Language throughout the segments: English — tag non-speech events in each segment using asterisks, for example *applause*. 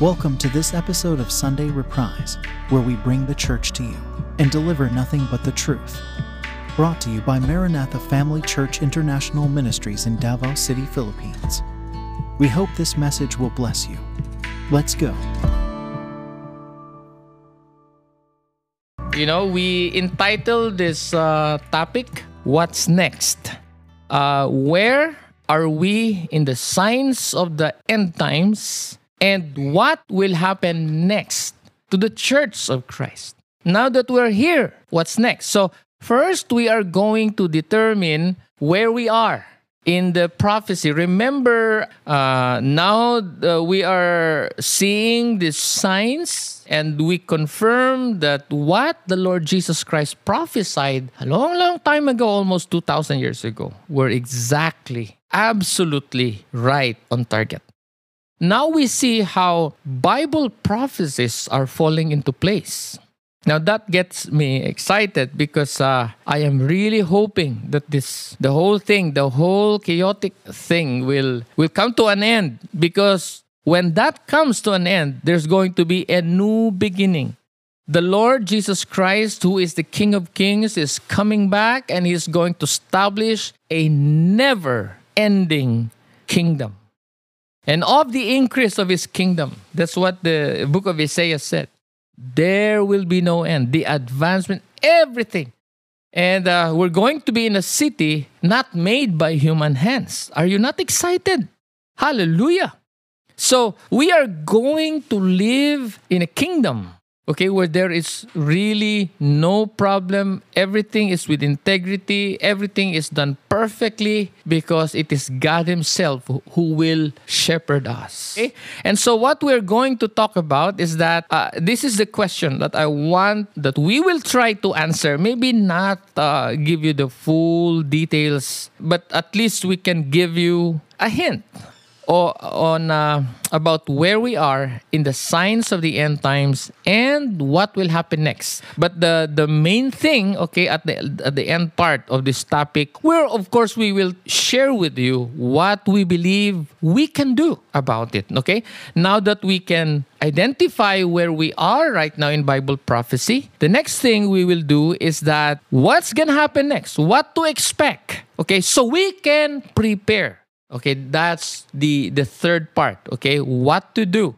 Welcome to this episode of Sunday Reprise, where we bring the church to you and deliver nothing but the truth. Brought to you by Maranatha Family Church International Ministries in Davao City, Philippines. We hope this message will bless you. Let's go. You know, we entitled this uh, topic, What's Next? Uh, where are we in the signs of the end times? And what will happen next to the church of Christ? Now that we're here, what's next? So, first, we are going to determine where we are in the prophecy. Remember, uh, now uh, we are seeing the signs, and we confirm that what the Lord Jesus Christ prophesied a long, long time ago, almost 2,000 years ago, were exactly, absolutely right on target. Now we see how Bible prophecies are falling into place. Now that gets me excited because uh, I am really hoping that this, the whole thing, the whole chaotic thing will will come to an end. Because when that comes to an end, there's going to be a new beginning. The Lord Jesus Christ, who is the King of Kings, is coming back and He's going to establish a never-ending kingdom. And of the increase of his kingdom, that's what the book of Isaiah said. There will be no end. The advancement, everything. And uh, we're going to be in a city not made by human hands. Are you not excited? Hallelujah. So we are going to live in a kingdom okay, where there is really no problem. Everything is with integrity, everything is done perfectly because it is God Himself who will shepherd us. Okay? And so, what we're going to talk about is that uh, this is the question that I want that we will try to answer. Maybe not uh, give you the full details, but at least we can give you a hint on uh, about where we are in the signs of the end times and what will happen next. But the the main thing, okay, at the at the end part of this topic, where of course we will share with you what we believe we can do about it. Okay, now that we can identify where we are right now in Bible prophecy, the next thing we will do is that what's gonna happen next, what to expect. Okay, so we can prepare Okay, that's the the third part. Okay, what to do.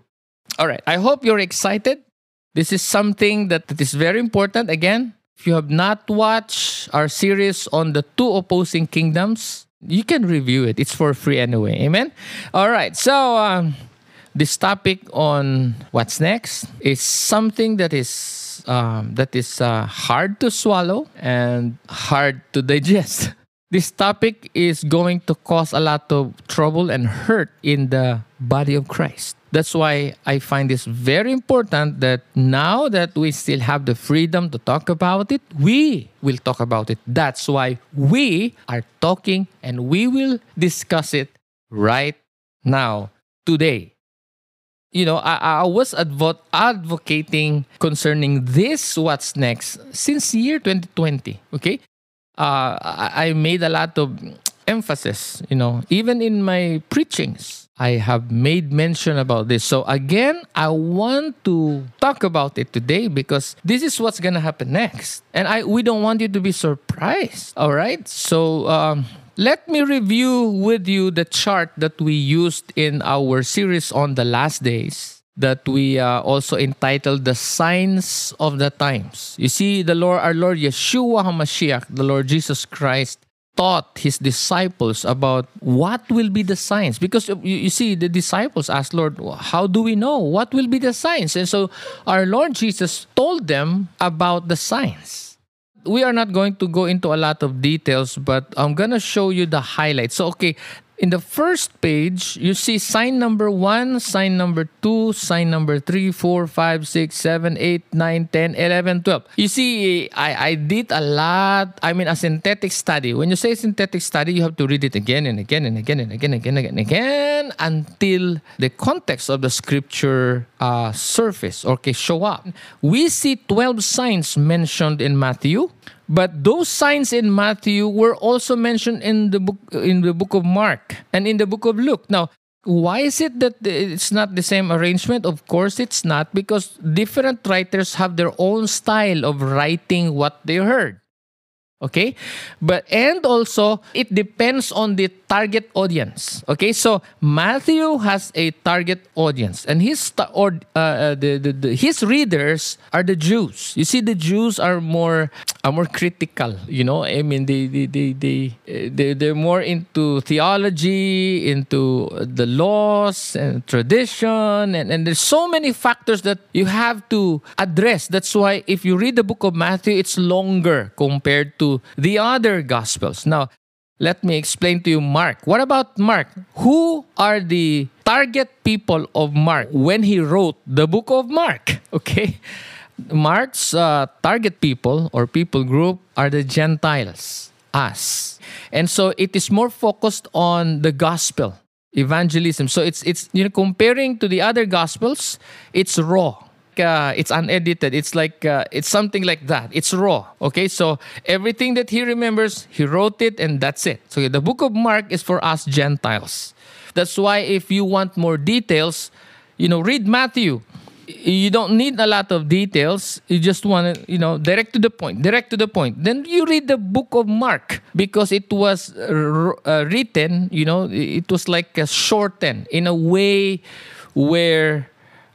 All right, I hope you're excited. This is something that, that is very important. Again, if you have not watched our series on the two opposing kingdoms, you can review it. It's for free anyway. Amen. All right, so um, this topic on what's next is something that is um, that is uh, hard to swallow and hard to digest. *laughs* this topic is going to cause a lot of trouble and hurt in the body of Christ. That's why I find this very important that now that we still have the freedom to talk about it, we will talk about it. That's why we are talking and we will discuss it right now, today. You know, I, I was advo- advocating concerning this, what's next, since year 2020. Okay? Uh, I made a lot of emphasis, you know, even in my preachings, I have made mention about this. So again, I want to talk about it today because this is what's gonna happen next, and I we don't want you to be surprised. All right, so. Um, let me review with you the chart that we used in our series on the last days that we uh, also entitled the signs of the times. You see, the Lord, our Lord Yeshua HaMashiach, the Lord Jesus Christ, taught his disciples about what will be the signs. Because you, you see, the disciples asked, Lord, how do we know? What will be the signs? And so our Lord Jesus told them about the signs. We are not going to go into a lot of details, but I'm going to show you the highlights. So, okay, in the first page, you see sign number one, sign number two, sign number three, four, five, six, seven, eight, nine, 10, 11, 12. You see, I, I did a lot, I mean, a synthetic study. When you say synthetic study, you have to read it again and again and again and again and again and again, and again until the context of the scripture uh, surface or okay, show up. We see 12 signs mentioned in Matthew. But those signs in Matthew were also mentioned in the book in the book of Mark and in the book of Luke. Now, Why is it that it's not the same arrangement? Of course, it's not because different writers have their own style of writing what they heard okay? But and also it depends on the target audience. Okay? So matthew has a target audience and his or uh, uh, the, the, the, his readers are the jews. You see the jews are more are more critical you know? I mean they they they, they, they they're more into theology into the laws and tradition and, and there's so many factors that you have to address. That's why if you read the book of matthew it's longer compared to the other Gospels. Now, let me explain to you Mark. What about Mark? Who are the target people of Mark when he wrote the book of Mark? *laughs* Okay. Mark's uh, target people or people group are the Gentiles, us. And so it is more focused on the gospel, evangelism. So it's it's you know comparing to the other gospels, it's raw uh, it's unedited. It's like uh, it's something like that. It's raw. Okay, so everything that he remembers, he wrote it, and that's it. So the book of Mark is for us Gentiles. That's why if you want more details, you know, read Matthew. You don't need a lot of details. You just want to, you know, direct to the point. Direct to the point. Then you read the book of Mark because it was uh, written. You know, it was like a shortened in a way where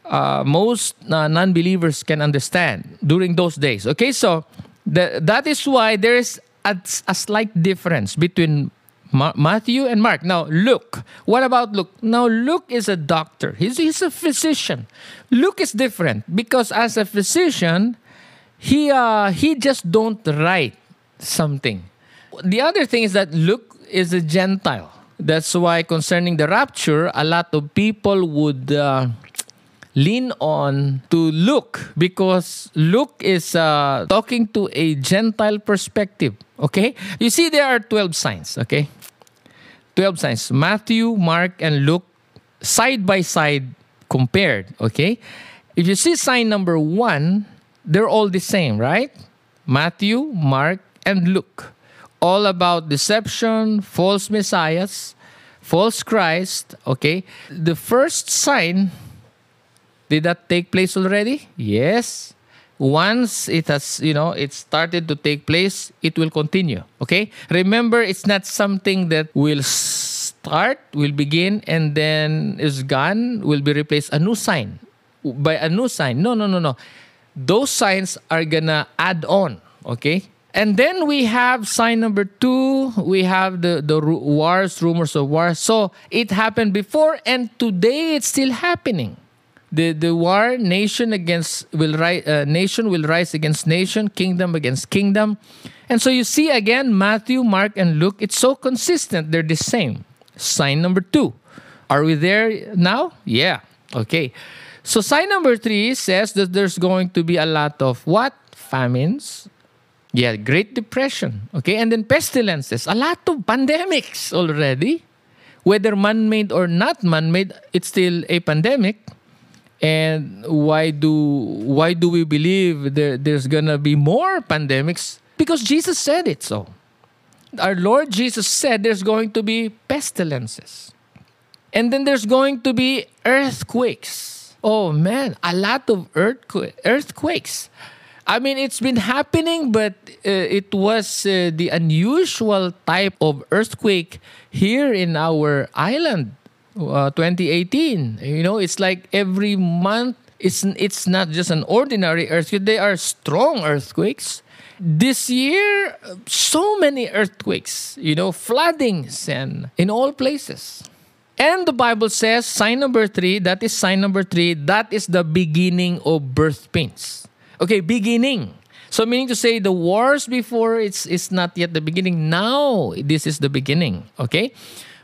uh, most uh, non-believers can understand during those days. Okay, so the, that is why there is a, a slight difference between Ma- Matthew and Mark. Now, Luke. What about Luke? Now, Luke is a doctor. He's, he's a physician. Luke is different because as a physician, he uh, he just don't write something. The other thing is that Luke is a Gentile. That's why concerning the rapture, a lot of people would uh, lean on to Luke because Luke is uh, talking to a Gentile perspective. Okay? You see, there are 12 signs. Okay? 12 signs. Matthew, Mark, and Luke side by side compared. Okay? If you see sign number one, they're all the same, right? Matthew, Mark, and Luke. All about deception, false messiahs, false Christ. Okay? The first sign did that take place already? Yes. Once it has, you know, it started to take place, it will continue. Okay? Remember, it's not something that will start, will begin, and then is gone, will be replaced. A new sign. By a new sign. No, no, no, no. Those signs are gonna add on. Okay? And then we have sign number two. We have the, the wars, rumors of wars. So it happened before, and today it's still happening the the war nation against will rise uh, nation will rise against nation kingdom against kingdom. And so you see again matthew mark and luke it's so consistent they're the same. Sign number two. Are we there now? Yeah. Okay. So sign number three says that there's going to be a lot of what? Famines. Yeah great depression. Okay and then pestilences. A lot of pandemics already. Whether man-made or not man-made it's still a pandemic and why do why do we believe there, there's gonna be more pandemics? Because Jesus said it so. Our Lord Jesus said there's going to be pestilences. And then there's going to be earthquakes. Oh man, a lot of earthquake, earthquakes. I mean, it's been happening, but uh, it was uh, the unusual type of earthquake here in our island uh, 2018. You know, it's like every month. It's it's not just an ordinary earthquake. They are strong earthquakes. This year, so many earthquakes. You know, floodings and in all places. And the Bible says, sign number three, that is sign number three, that is the beginning of birth pains. Okay, beginning. So meaning to say the wars before it's it's not yet the beginning. Now this is the beginning. Okay?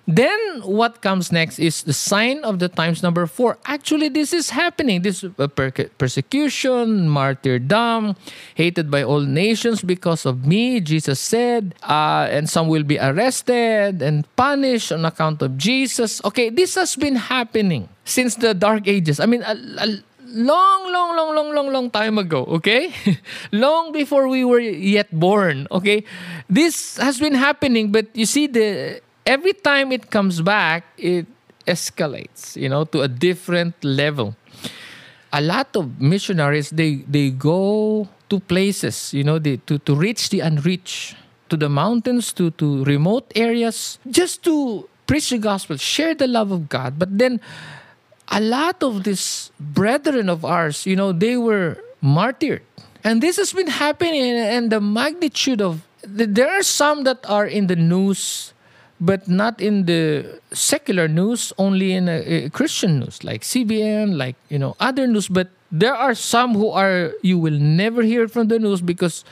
Then what comes next is the sign of the times number four. Actually, this is happening. This uh, per- persecution, martyrdom, hated by all nations because of me, Jesus said, uh, and some will be arrested and punished on account of Jesus. Okay, this has been happening since the dark ages. I mean, a, a long, long, long, long, long, long time ago, okay? *laughs* long before we were yet born, okay? This has been happening, but you see, the every time it comes back, it escalates, you know, to a different level. A lot of missionaries they they go to places, you know, they, to to reach the unreached, to the mountains, to to remote areas, just to preach the gospel, share the love of God. But then a lot of these brethren of ours, you know, they were martyred. And this has been happening, and the magnitude of there are some that are in the news, but not in the secular news, only in a, a Christian news, like CBN, like you know other news. But there are some who are you will never hear from the news because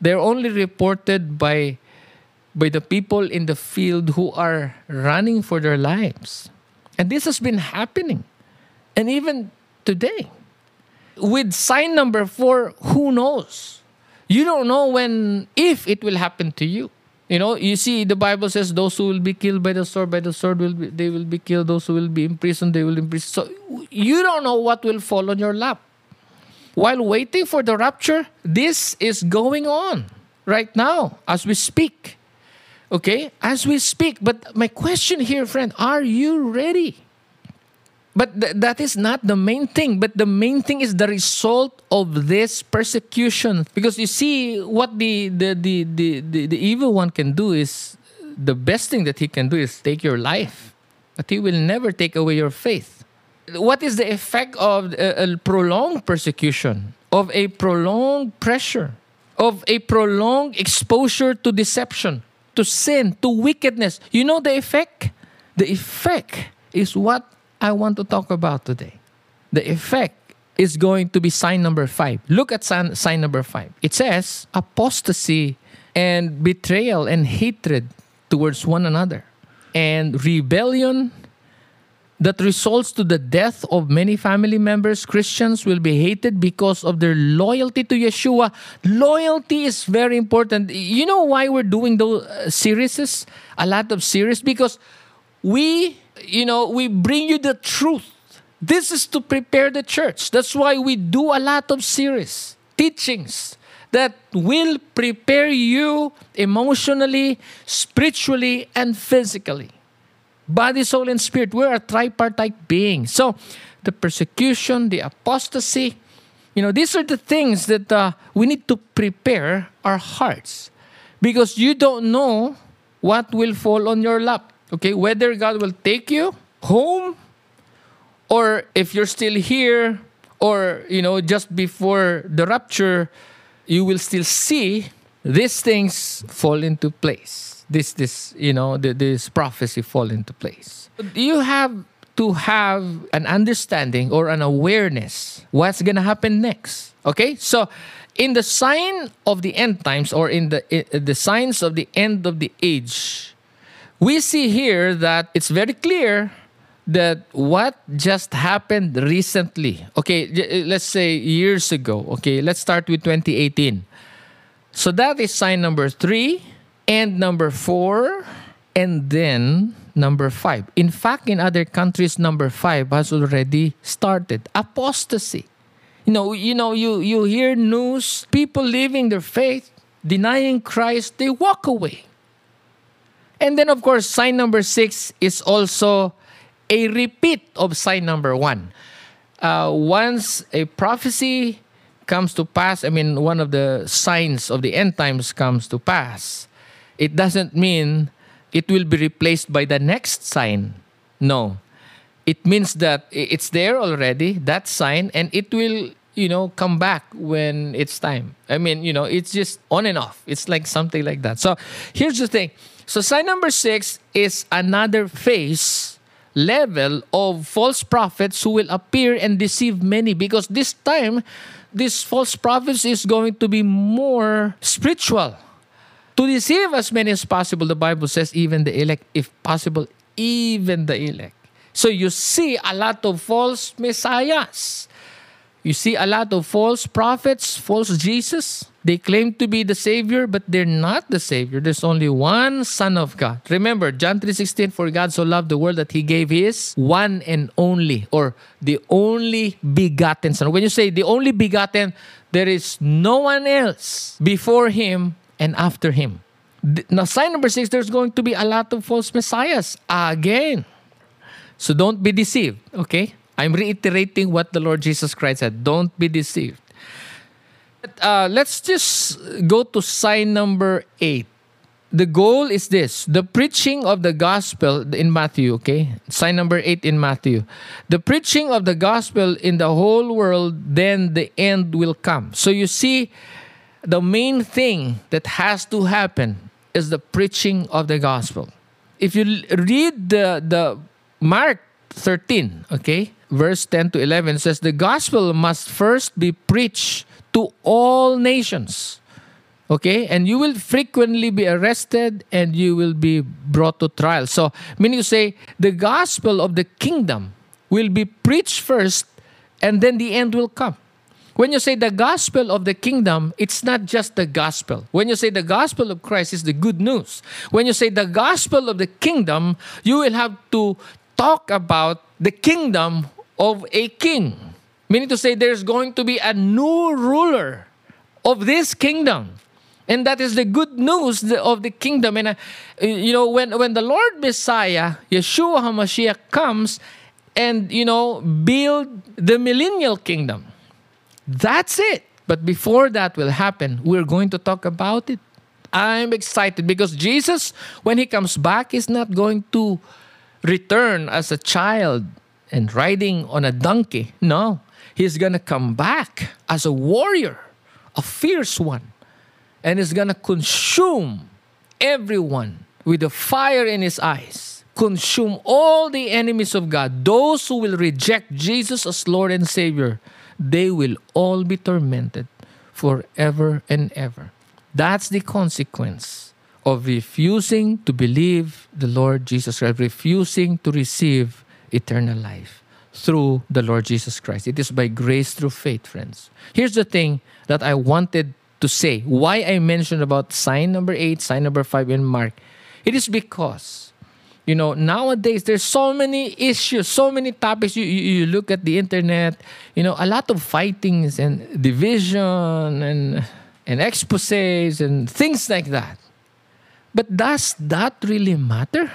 they're only reported by by the people in the field who are running for their lives. And this has been happening. And even today with sign number four, who knows? You don't know when, if it will happen to you. You know, you see, the Bible says those who will be killed by the sword, by the sword will be, they will be killed. Those who will be imprisoned, they will be imprisoned. So you don't know what will fall on your lap. While waiting for the rapture, this is going on right now as we speak. Okay, as we speak. But my question here, friend, are you ready? But th- that is not the main thing. But the main thing is the result of this persecution. Because you see, what the, the, the, the, the, the evil one can do is the best thing that he can do is take your life. But he will never take away your faith. What is the effect of a, a prolonged persecution, of a prolonged pressure, of a prolonged exposure to deception, to sin, to wickedness? You know the effect? The effect is what I want to talk about today. The effect is going to be sign number five. Look at sign, sign number five. It says apostasy and betrayal and hatred towards one another, and rebellion that results to the death of many family members. Christians will be hated because of their loyalty to Yeshua. Loyalty is very important. You know why we're doing those uh, series? A lot of series because we you know, we bring you the truth. This is to prepare the church. That's why we do a lot of series, teachings that will prepare you emotionally, spiritually, and physically. Body, soul, and spirit. We're a tripartite being. So, the persecution, the apostasy, you know, these are the things that uh, we need to prepare our hearts because you don't know what will fall on your lap. Okay, whether God will take you home or if you're still here or you know just before the rapture you will still see these things fall into place. This this you know the, this prophecy fall into place. You have to have an understanding or an awareness what's going to happen next? Okay so in the sign of the end times or in the in the signs of the end of the age we see here that it's very clear that what just happened recently, okay, let's say years ago, okay, let's start with 2018. So that is sign number three, and number four, and then number five. In fact, in other countries, number five has already started apostasy. You know, you know, you, you hear news, people leaving their faith, denying Christ, they walk away. And then, of course, sign number six is also a repeat of sign number one. Uh, once a prophecy comes to pass, I mean, one of the signs of the end times comes to pass, it doesn't mean it will be replaced by the next sign. No. It means that it's there already, that sign, and it will, you know, come back when it's time. I mean, you know, it's just on and off. It's like something like that. So here's the thing so sign number six is another phase level of false prophets who will appear and deceive many because this time this false prophets is going to be more spiritual. To deceive as many as possible the bible says even the elect if possible even the elect. So you see a lot of false messiahs you see a lot of false prophets, false Jesus. They claim to be the Savior, but they're not the Savior. There's only one Son of God. Remember, John 3.16, For God so loved the world that He gave His one and only, or the only begotten Son. When you say the only begotten, there is no one else before Him and after Him. Now, sign number six, there's going to be a lot of false messiahs again. So don't be deceived, okay? I'm reiterating what the Lord Jesus Christ said. Don't be deceived. Uh, let's just go to sign number eight. The goal is this the preaching of the gospel in Matthew, okay? Sign number eight in Matthew. The preaching of the gospel in the whole world, then the end will come. So you see, the main thing that has to happen is the preaching of the gospel. If you read the, the Mark 13, okay, verse 10 to 11 says, The gospel must first be preached to all nations. Okay, and you will frequently be arrested and you will be brought to trial. So, meaning you say, the gospel of the kingdom will be preached first and then the end will come. When you say the gospel of the kingdom, it's not just the gospel. When you say the gospel of Christ is the good news. When you say the gospel of the kingdom, you will have to talk about the kingdom of a king. Meaning to say there's going to be a new ruler of this kingdom. And that is the good news of the kingdom. And, uh, you know, when, when the Lord Messiah, Yeshua HaMashiach, comes and, you know, build the millennial kingdom, that's it. But before that will happen, we're going to talk about it. I'm excited because Jesus, when he comes back, is not going to return as a child and riding on a donkey. No, he's going to come back as a warrior, a fierce one, and is going to consume everyone with the fire in his eyes. Consume all the enemies of God, those who will reject Jesus as Lord and Savior. They will all be tormented forever and ever. That's the consequence of refusing to believe the Lord Jesus Christ, refusing to receive eternal life through the Lord Jesus Christ. It is by grace through faith, friends. Here's the thing that I wanted to say why I mentioned about sign number eight, sign number five in Mark. It is because, you know, nowadays there's so many issues, so many topics. You, you, you look at the internet, you know, a lot of fightings and division and, and exposes and things like that. But does that really matter?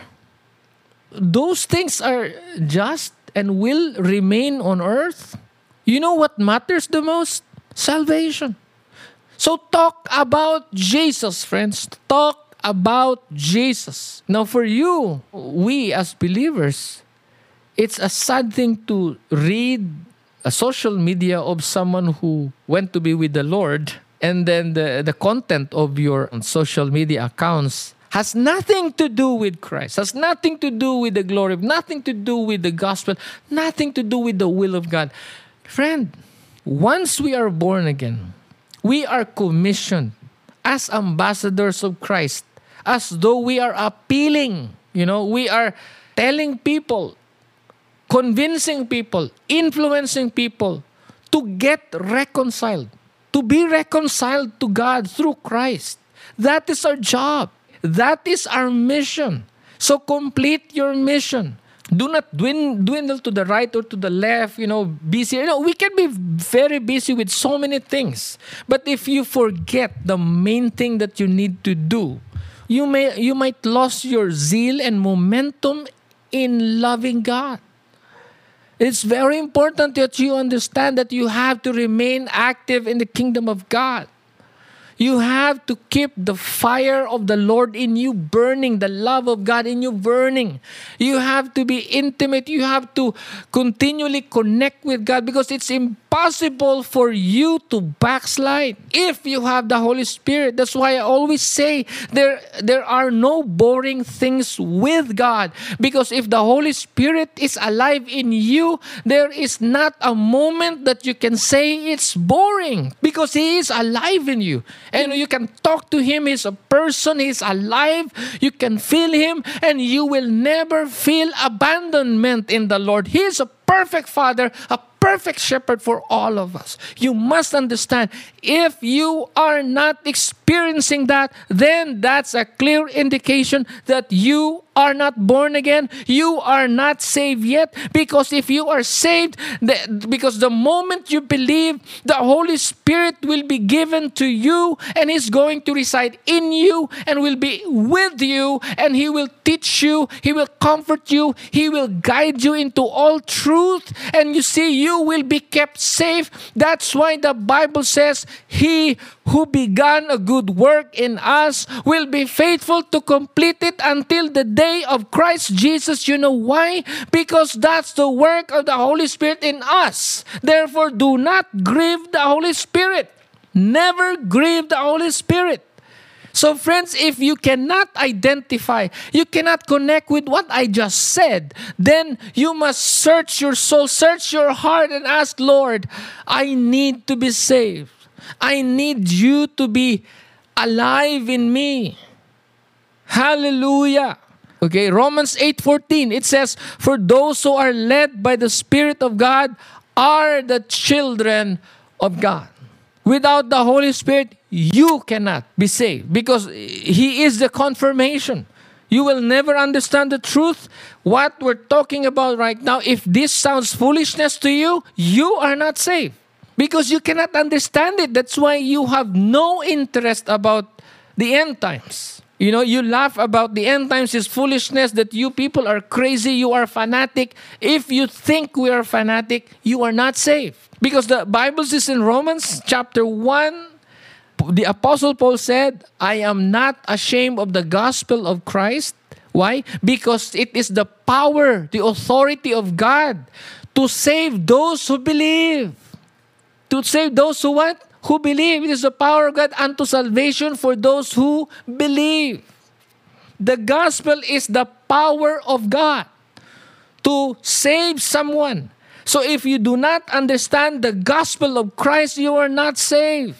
Those things are just and will remain on earth. You know what matters the most? Salvation. So talk about Jesus, friends. Talk about Jesus. Now, for you, we as believers, it's a sad thing to read a social media of someone who went to be with the Lord and then the, the content of your social media accounts has nothing to do with Christ, has nothing to do with the glory, nothing to do with the gospel, nothing to do with the will of God. Friend, once we are born again, we are commissioned as ambassadors of Christ, as though we are appealing, you know, we are telling people, convincing people, influencing people to get reconciled, to be reconciled to God through Christ. That is our job. That is our mission. So complete your mission. Do not dwindle to the right or to the left, you know, busy. You know, we can be very busy with so many things. But if you forget the main thing that you need to do, you may you might lose your zeal and momentum in loving God. It's very important that you understand that you have to remain active in the kingdom of God. You have to keep the fire of the Lord in you burning, the love of God in you burning. You have to be intimate. You have to continually connect with God because it's impossible for you to backslide if you have the Holy Spirit. That's why I always say there, there are no boring things with God because if the Holy Spirit is alive in you, there is not a moment that you can say it's boring because He is alive in you. And you can talk to him. He's a person. He's alive. You can feel him and you will never feel abandonment in the Lord. He is a perfect father, a perfect shepherd for all of us. You must understand if you are not experiencing that, then that's a clear indication that you are not born again, you are not saved yet. Because if you are saved, the, because the moment you believe, the Holy Spirit will be given to you and is going to reside in you and will be with you and He will teach you, He will comfort you, He will guide you into all truth. And you see, you will be kept safe. That's why the Bible says, He who began a good work in us will be faithful to complete it until the day of Christ Jesus. You know why? Because that's the work of the Holy Spirit in us. Therefore, do not grieve the Holy Spirit. Never grieve the Holy Spirit. So, friends, if you cannot identify, you cannot connect with what I just said, then you must search your soul, search your heart, and ask, Lord, I need to be saved. I need you to be alive in me. Hallelujah. Okay, Romans 8:14 it says for those who are led by the spirit of God are the children of God. Without the Holy Spirit, you cannot be saved because he is the confirmation. You will never understand the truth. What we're talking about right now, if this sounds foolishness to you, you are not saved because you cannot understand it. That's why you have no interest about the end times. You know, you laugh about the end times is foolishness that you people are crazy, you are fanatic. If you think we are fanatic, you are not saved. Because the Bible says in Romans chapter 1, the Apostle Paul said, I am not ashamed of the gospel of Christ. Why? Because it is the power, the authority of God to save those who believe. To save those who what? Who believe. It is the power of God unto salvation for those who believe. The gospel is the power of God to save someone. So if you do not understand the gospel of Christ, you are not saved.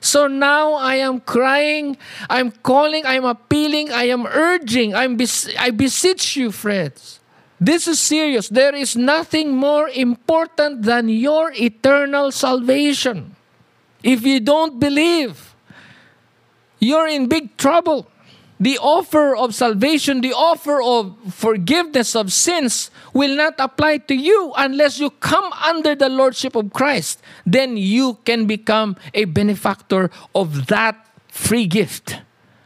So now I am crying, I'm calling, I'm appealing, I am urging, I'm bes- I beseech you, friends. This is serious. There is nothing more important than your eternal salvation. If you don't believe, you're in big trouble. The offer of salvation, the offer of forgiveness of sins will not apply to you unless you come under the lordship of Christ. Then you can become a benefactor of that free gift.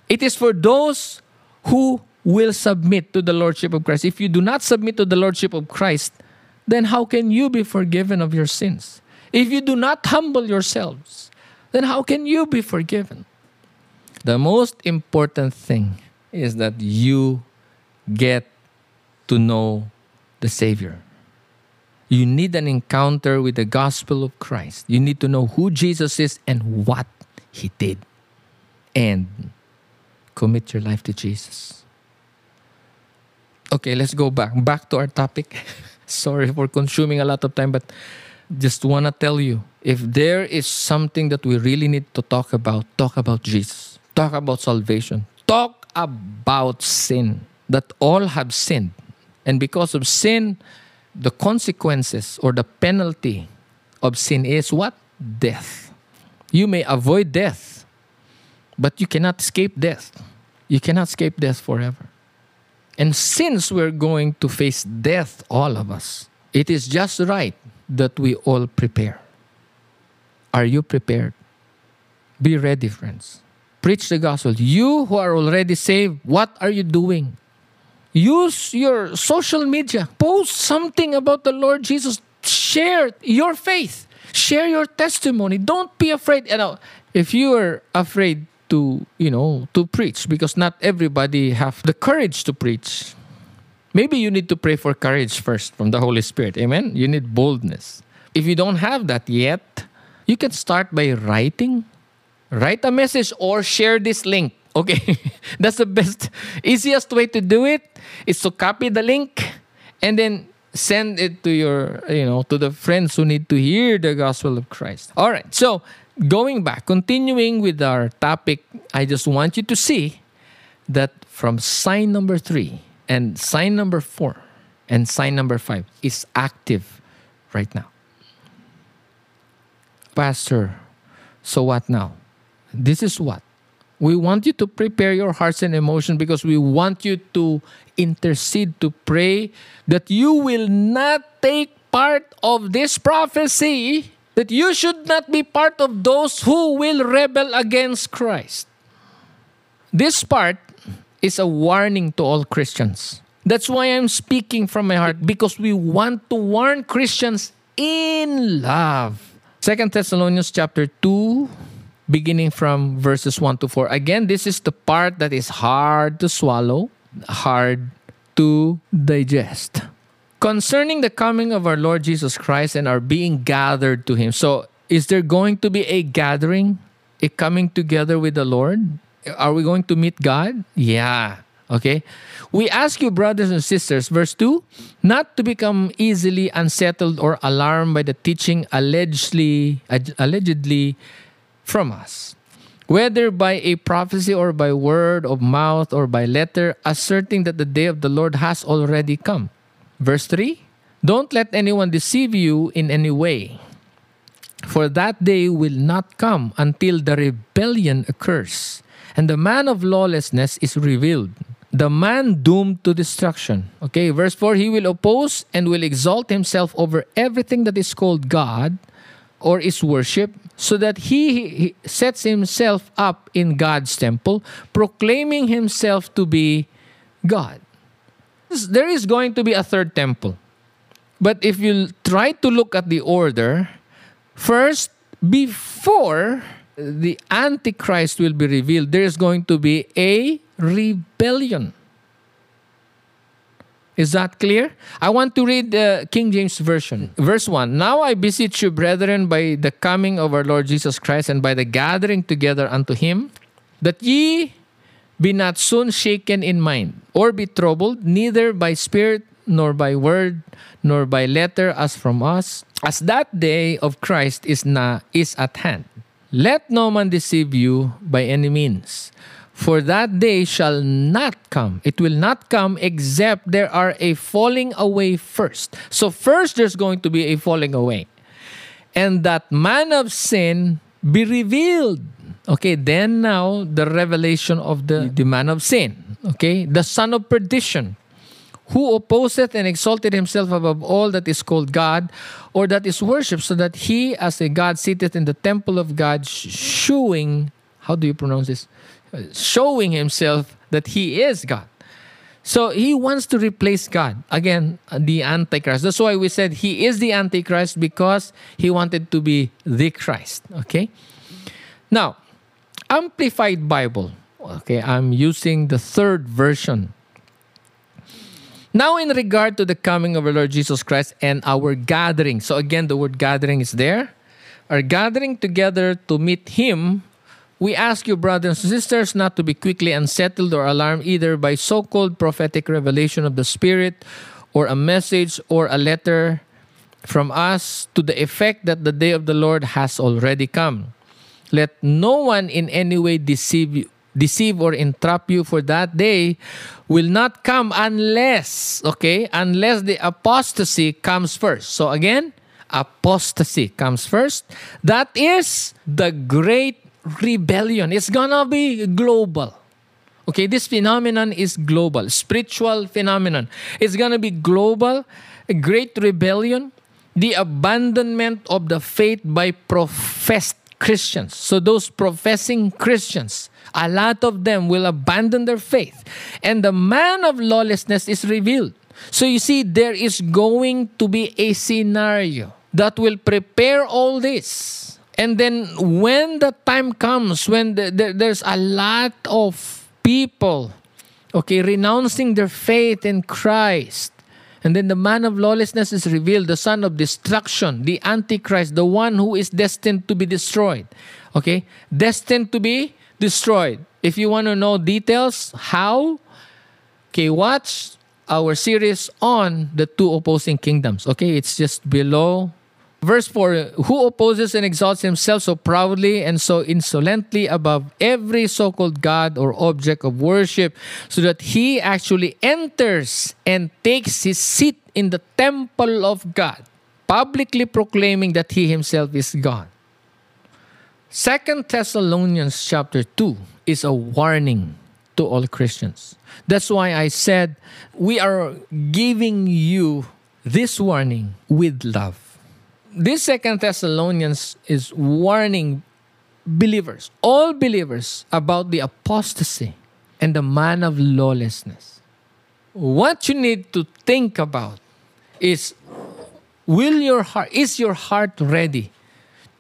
It is for those who will submit to the lordship of Christ. If you do not submit to the lordship of Christ, then how can you be forgiven of your sins? If you do not humble yourselves, then how can you be forgiven? The most important thing is that you get to know the Savior. You need an encounter with the gospel of Christ. You need to know who Jesus is and what he did. And commit your life to Jesus. Okay, let's go back. Back to our topic. *laughs* Sorry for consuming a lot of time, but just want to tell you if there is something that we really need to talk about, talk about Jesus. Talk about salvation. Talk about sin. That all have sinned. And because of sin, the consequences or the penalty of sin is what? Death. You may avoid death, but you cannot escape death. You cannot escape death forever. And since we're going to face death, all of us, it is just right that we all prepare. Are you prepared? Be ready, friends. Preach the gospel. You who are already saved, what are you doing? Use your social media. Post something about the Lord Jesus. Share your faith. Share your testimony. Don't be afraid. You know, if you are afraid to, you know, to preach, because not everybody have the courage to preach. Maybe you need to pray for courage first from the Holy Spirit. Amen. You need boldness. If you don't have that yet, you can start by writing. Write a message or share this link. *laughs* Okay, that's the best, easiest way to do it is to copy the link and then send it to your, you know, to the friends who need to hear the gospel of Christ. All right, so going back, continuing with our topic, I just want you to see that from sign number three and sign number four and sign number five is active right now. Pastor, so what now? This is what? We want you to prepare your hearts and emotions because we want you to intercede, to pray that you will not take part of this prophecy, that you should not be part of those who will rebel against Christ. This part is a warning to all Christians. That's why I'm speaking from my heart because we want to warn Christians in love. Second Thessalonians chapter 2 beginning from verses 1 to 4. Again, this is the part that is hard to swallow, hard to digest. Concerning the coming of our Lord Jesus Christ and our being gathered to him. So, is there going to be a gathering, a coming together with the Lord? Are we going to meet God? Yeah. Okay. We ask you, brothers and sisters, verse 2, not to become easily unsettled or alarmed by the teaching allegedly, allegedly from us, whether by a prophecy or by word of mouth or by letter, asserting that the day of the Lord has already come. Verse 3 Don't let anyone deceive you in any way, for that day will not come until the rebellion occurs and the man of lawlessness is revealed. The man doomed to destruction. Okay, verse 4 He will oppose and will exalt himself over everything that is called God or is worship, so that he sets himself up in God's temple, proclaiming himself to be God. There is going to be a third temple. But if you try to look at the order, first, before the Antichrist will be revealed, there is going to be a rebellion. Is that clear? I want to read the King James Version. Verse 1 Now I beseech you, brethren, by the coming of our Lord Jesus Christ and by the gathering together unto him, that ye be not soon shaken in mind, or be troubled, neither by spirit, nor by word, nor by letter as from us, as that day of Christ is, na, is at hand. Let no man deceive you by any means. For that day shall not come. It will not come except there are a falling away first. So, first, there's going to be a falling away. And that man of sin be revealed. Okay, then now the revelation of the, mm. the man of sin. Okay, the son of perdition, who opposeth and exalted himself above all that is called God or that is worshipped, so that he, as a God, sitteth in the temple of God, shewing, how do you pronounce this? showing himself that he is God. So he wants to replace God. Again, the Antichrist. That's why we said he is the Antichrist because he wanted to be the Christ. Okay? Now, Amplified Bible. Okay, I'm using the third version. Now, in regard to the coming of our Lord Jesus Christ and our gathering. So, again, the word gathering is there. Our gathering together to meet Him we ask you, brothers and sisters, not to be quickly unsettled or alarmed either by so called prophetic revelation of the Spirit or a message or a letter from us to the effect that the day of the Lord has already come. Let no one in any way deceive you, deceive or entrap you for that day will not come unless okay unless the apostasy comes first so again apostasy comes first that is the great rebellion. It's gonna be global. Okay, this phenomenon is global, spiritual phenomenon. It's gonna be global, a great rebellion, the abandonment of the faith by professed Christians. So those professing Christians, a lot of them will abandon their faith, and the man of lawlessness is revealed. So you see, there is going to be a scenario that will prepare all this and then when the time comes, when the, the, there's a lot of people, okay, renouncing their faith in Christ, and then the man of lawlessness is revealed, the son of destruction, the Antichrist, the one who is destined to be destroyed. Okay? Destined to be destroyed. If you want to know details, how? Okay, watch our series on the two opposing kingdoms. Okay, it's just below Verse 4 Who opposes and exalts himself so proudly and so insolently above every so called God or object of worship, so that he actually enters and takes his seat in the temple of God, publicly proclaiming that he himself is God. Second Thessalonians chapter 2 is a warning to all Christians. That's why I said we are giving you this warning with love. This Second Thessalonians is warning believers, all believers, about the apostasy and the man of lawlessness. What you need to think about is will your heart is your heart ready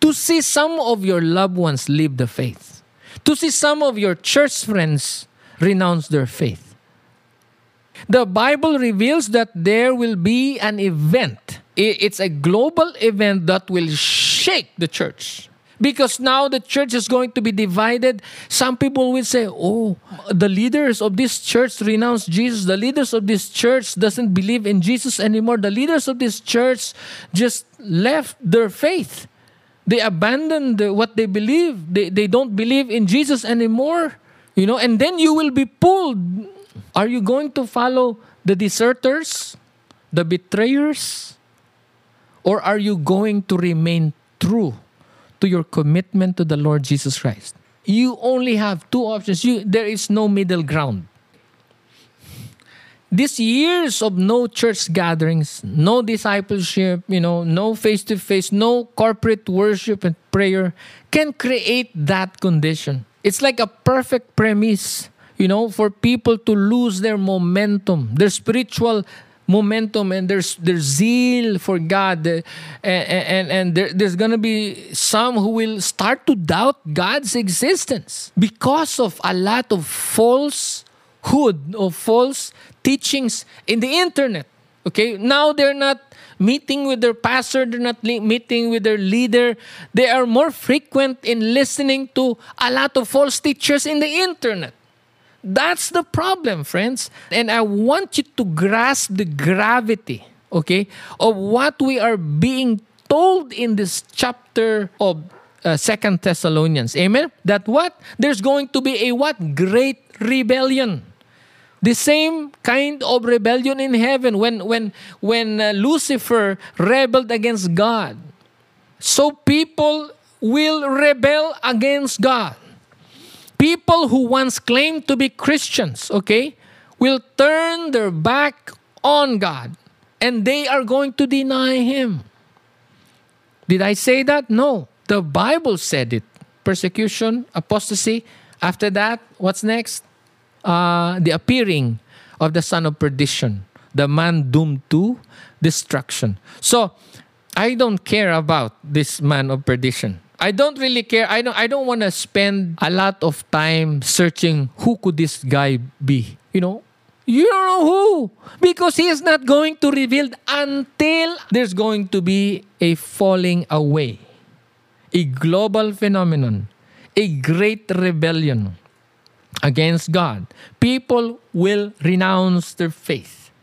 to see some of your loved ones leave the faith? To see some of your church friends renounce their faith? The Bible reveals that there will be an event. It's a global event that will shake the church because now the church is going to be divided. Some people will say, "Oh, the leaders of this church renounce Jesus. The leaders of this church doesn't believe in Jesus anymore. The leaders of this church just left their faith. They abandoned what they believe. They, they don't believe in Jesus anymore." You know, and then you will be pulled. Are you going to follow the deserters, the betrayers? Or are you going to remain true to your commitment to the Lord Jesus Christ? You only have two options. You, there is no middle ground. These years of no church gatherings, no discipleship, you know, no face to face, no corporate worship and prayer can create that condition. It's like a perfect premise, you know, for people to lose their momentum, their spiritual momentum and there's there's zeal for God. Eh, and and, and there, there's gonna be some who will start to doubt God's existence because of a lot of falsehood of false teachings in the internet. Okay? Now they're not meeting with their pastor they're not meeting with their leader. They are more frequent in listening to a lot of false teachers in the internet that's the problem, friends. And I want you to grasp the gravity, okay, of what we are being told in this chapter of uh, Second Thessalonians. Amen. That what there's going to be a what great rebellion. The same kind of rebellion in heaven when when when uh, Lucifer rebelled against God. So people will rebel against God people who once claimed to be Christians, okay, will turn their back on God and they are going to deny Him. Did I say that? No. The Bible said it. Persecution, apostasy. After that, what's next? Uh, the appearing of the son of perdition, the man doomed to destruction. So, I don't care about this man of perdition. I don't really care. I don't I don't want to spend a lot of time searching who could this guy be. You know, you don't know who because he is not going to reveal until there's going to be a falling away, a global phenomenon, a great rebellion against God. People will renounce their faith.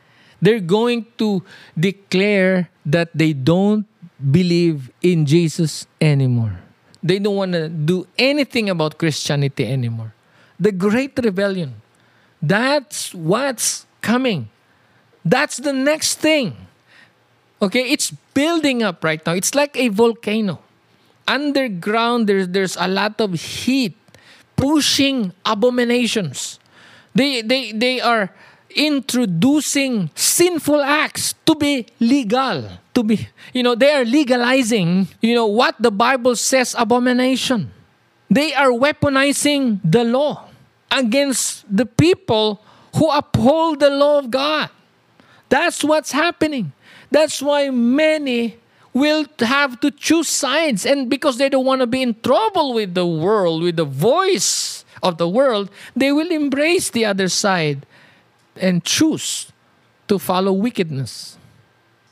They're going to declare that they don't believe in Jesus anymore. They don't want to do anything about Christianity anymore. The Great Rebellion. That's what's coming. That's the next thing. Okay, it's building up right now. It's like a volcano. Underground, there's, there's a lot of heat pushing abominations. They, they, they are introducing sinful acts to be legal to be you know they are legalizing you know what the bible says abomination. They are weaponizing the law against the people who uphold the law of god. That's what's happening. That's why many will have to choose sides. And because they don't want to be in trouble with the world with the voice of the world they will embrace the other side and choose to follow wickedness.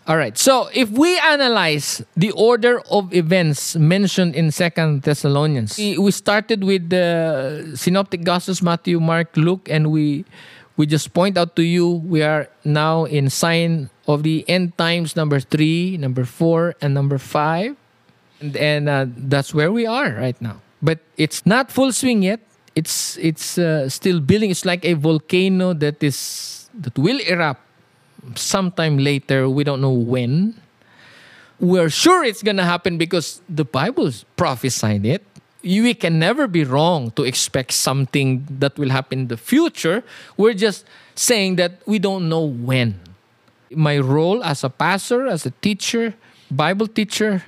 All right. So if we analyze the order of events mentioned in Second Thessalonians, we started with the Synoptic Gospels, Matthew, Mark, Luke, and we we just point out to you we are now in sign of the end times number three, number four, and number five, and, and uh, that's where we are right now. But it's not full swing yet it's it's uh, still building. It's like a volcano that is that will erupt sometime later. We don't know when. We're sure it's gonna happen because the Bible prophesied it. we can never be wrong to expect something that will happen in the future. We're just saying that we don't know when. My role as a pastor, as a teacher, Bible teacher,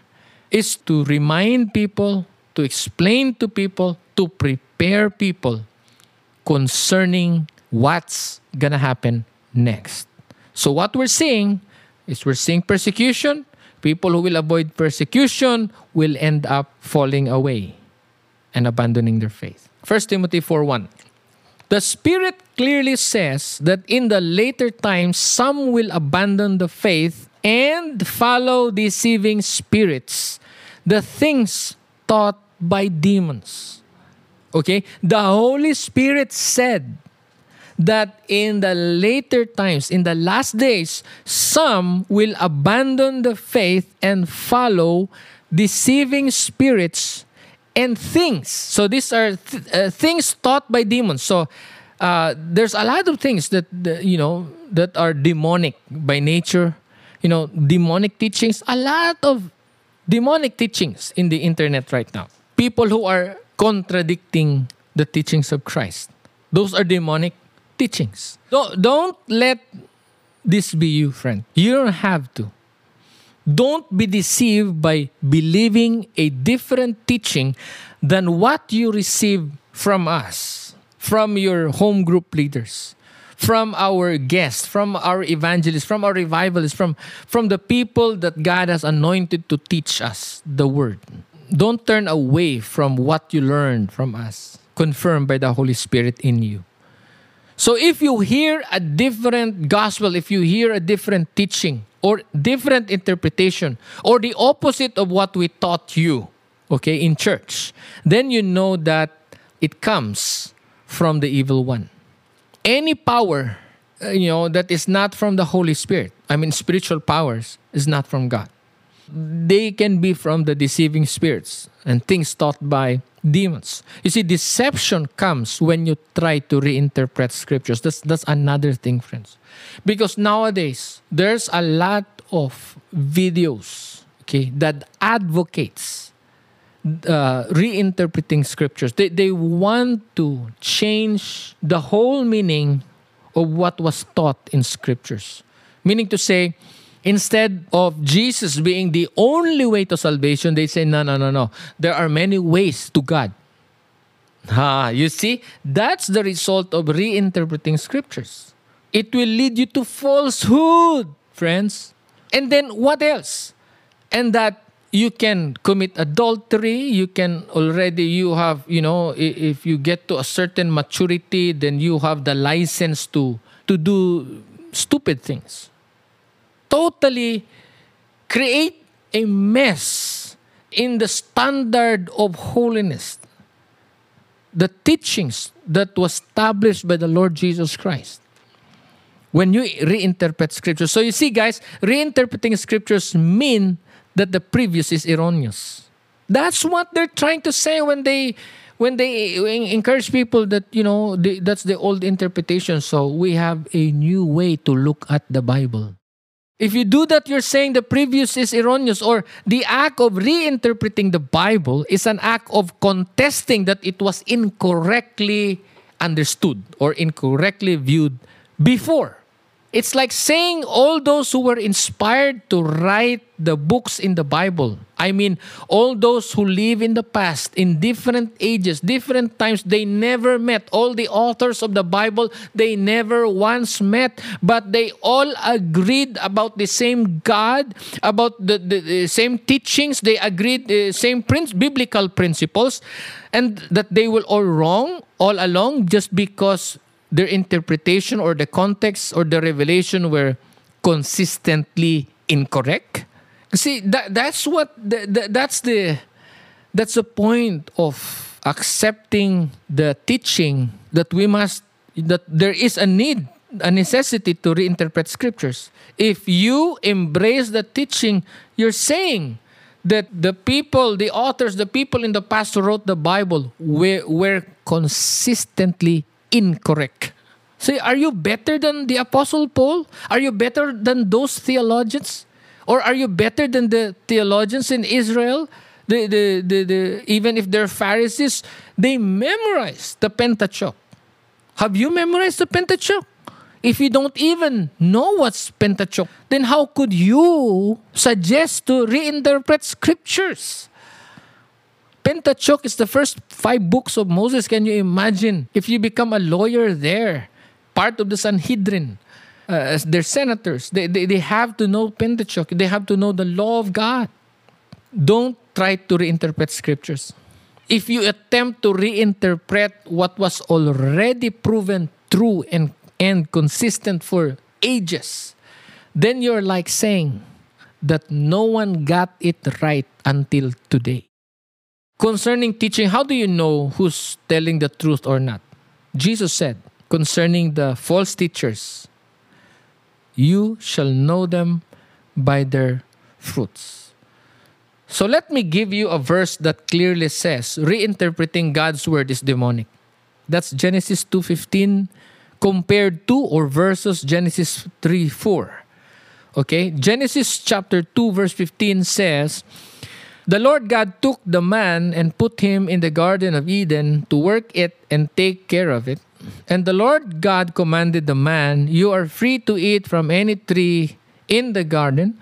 is to remind people, to explain to people, to prepare people concerning what's going to happen next. So, what we're seeing is we're seeing persecution. People who will avoid persecution will end up falling away and abandoning their faith. 1 Timothy 4 1. The Spirit clearly says that in the later times, some will abandon the faith and follow deceiving spirits, the things taught by demons. Okay? The Holy Spirit said that in the later times, in the last days, some will abandon the faith and follow deceiving spirits and things. So these are th- uh, things taught by demons. So uh, there's a lot of things that, that you know that are demonic by nature. You know, demonic teachings. A lot of demonic teachings in the internet right now. People who are contradicting the teachings of Christ. Those are demonic teachings. Don't, don't let this be you, friend. You don't have to. Don't be deceived by believing a different teaching than what you receive from us, from your home group leaders, from our guests, from our evangelists, from our revivalists, from, from the people that God has anointed to teach us the word. Don't turn away from what you learned from us, confirmed by the Holy Spirit in you. So if you hear a different gospel, if you hear a different teaching, or different interpretation or the opposite of what we taught you okay in church then you know that it comes from the evil one. Any power uh, you know that is not from the holy spirit i mean spiritual powers is not from god. They can be from the deceiving spirits and things taught by demons. You see, deception comes when you try to reinterpret scriptures. That's that's another thing, friends. Because nowadays there's a lot of videos, okay, that advocates uh, reinterpreting scriptures. They they want to change the whole meaning of what was taught in scriptures. Meaning to say, Instead of Jesus being the only way to salvation, they say, no, no, no, no. There are many ways to God. Ha, you see, that's the result of reinterpreting scriptures. It will lead you to falsehood, friends. And then what else? And that you can commit adultery, you can already, you have, you know, if you get to a certain maturity, then you have the license to, to do stupid things totally create a mess in the standard of holiness. The teachings that was established by the Lord Jesus Christ. When you reinterpret scriptures. So you see, guys, reinterpreting scriptures mean that the previous is erroneous. That's what they're trying to say when they when they encourage people that you know that's the old interpretation so we have a new way to look at the bible if you do that, you're saying the previous is erroneous, or the act of reinterpreting the Bible is an act of contesting that it was incorrectly understood or incorrectly viewed before. It's like saying all those who were inspired to write the books in the Bible. I mean, all those who live in the past, in different ages, different times, they never met. All the authors of the Bible, they never once met, but they all agreed about the same God, about the, the, the same teachings. They agreed the same prin- biblical principles, and that they were all wrong all along just because their interpretation or the context or the revelation were consistently incorrect. See, that, that's what the, the, that's the that's the point of accepting the teaching that we must that there is a need a necessity to reinterpret scriptures if you embrace the teaching you're saying that the people the authors the people in the past who wrote the bible were, were consistently incorrect. Say, are you better than the Apostle Paul? Are you better than those theologians? Or are you better than the theologians in Israel The, the, the, the, even if they're Pharisees, they memorize the Pentateuch. Have you memorized the Pentateuch? If you don't even know what's Pentateuch, then how could you suggest to reinterpret scriptures? Pentateuch is the first five books of Moses. Can you imagine if you become a lawyer there, part of the Sanhedrin? Uh, their senators, they, they, they have to know Pentateuch. They have to know the law of God. Don't try to reinterpret scriptures. If you attempt to reinterpret what was already proven true and and consistent for ages, then you're like saying that no one got it right until today. Concerning teaching, how do you know who's telling the truth or not? Jesus said concerning the false teachers, you shall know them by their fruits. So let me give you a verse that clearly says reinterpreting God's word is demonic. That's Genesis 2:15 compared to or versus Genesis 3 4. Okay, Genesis chapter 2, verse 15 says, The Lord God took the man and put him in the Garden of Eden to work it and take care of it. And the Lord God commanded the man, You are free to eat from any tree in the garden,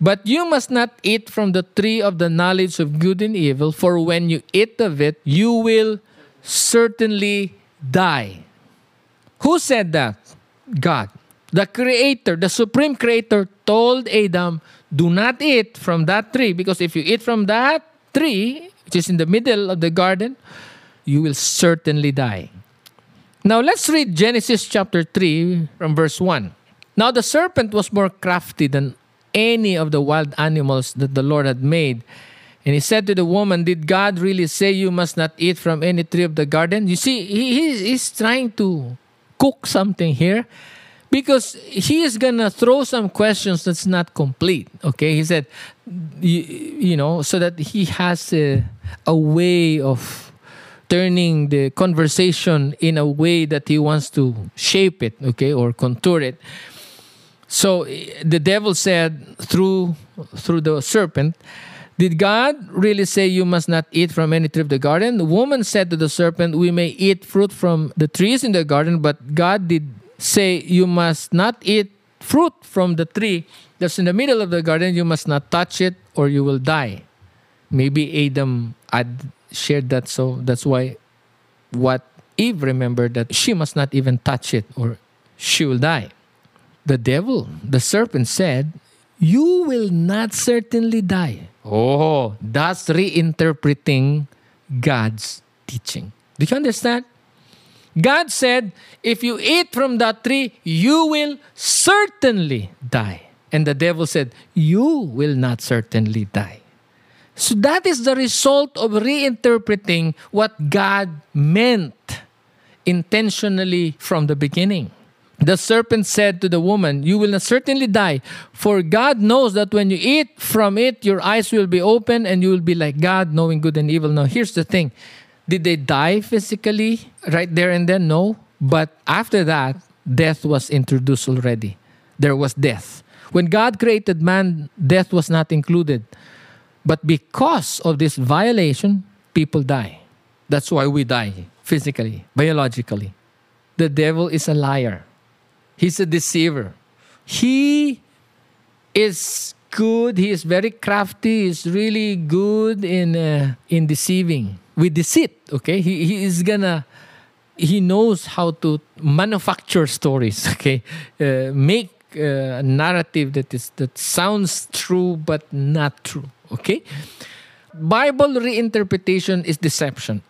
but you must not eat from the tree of the knowledge of good and evil, for when you eat of it, you will certainly die. Who said that? God. The creator, the supreme creator told Adam, do not eat from that tree because if you eat from that tree, which is in the middle of the garden, you will certainly die. Now let's read Genesis chapter 3 from verse 1. Now the serpent was more crafty than any of the wild animals that the Lord had made. And he said to the woman, Did God really say you must not eat from any tree of the garden? You see, he, he's trying to cook something here because he is gonna throw some questions that's not complete okay he said you, you know so that he has a, a way of turning the conversation in a way that he wants to shape it okay or contour it so the devil said through through the serpent did God really say you must not eat from any tree of the garden? The woman said to the serpent, We may eat fruit from the trees in the garden, but God did say you must not eat fruit from the tree that's in the middle of the garden. You must not touch it or you will die. Maybe Adam had shared that, so that's why what Eve remembered that she must not even touch it or she will die. The devil, the serpent said, You will not certainly die. Oh, that's reinterpreting God's teaching. Do you understand? God said, if you eat from that tree, you will certainly die. And the devil said, You will not certainly die. So that is the result of reinterpreting what God meant intentionally from the beginning. The serpent said to the woman, You will certainly die, for God knows that when you eat from it, your eyes will be open and you will be like God, knowing good and evil. Now, here's the thing Did they die physically right there and then? No. But after that, death was introduced already. There was death. When God created man, death was not included. But because of this violation, people die. That's why we die physically, biologically. The devil is a liar. He's a deceiver. He is good. He is very crafty. He's really good in uh, in deceiving with deceit. Okay, he he is gonna. He knows how to manufacture stories. *laughs* Okay, uh, make uh, a narrative that is that sounds true but not true. Okay, Bible reinterpretation is deception.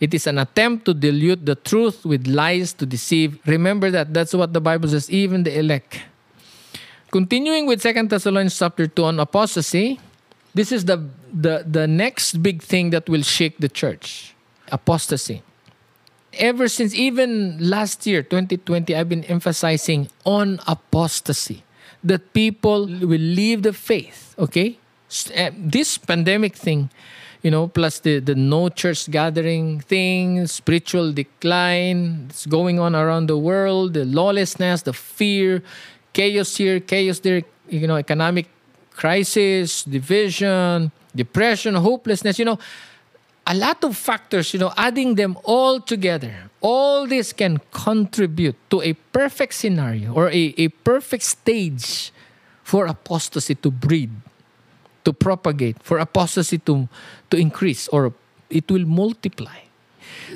It is an attempt to dilute the truth with lies to deceive. Remember that. That's what the Bible says, even the elect. Continuing with Second Thessalonians chapter 2 on apostasy, this is the, the, the next big thing that will shake the church apostasy. Ever since even last year, 2020, I've been emphasizing on apostasy that people will leave the faith, okay? Eh, this pandemic thing you know, plus the, the no church gathering thing, spiritual decline that's going on around the world, the lawlessness, the fear, chaos here, chaos there, you know, economic crisis, division, depression, hopelessness, you know, a lot of factors, you know, adding them all together, all this can contribute to a perfect scenario or a, a perfect stage for apostasy to breed, to propagate, for apostasy to, to increase, or it will multiply.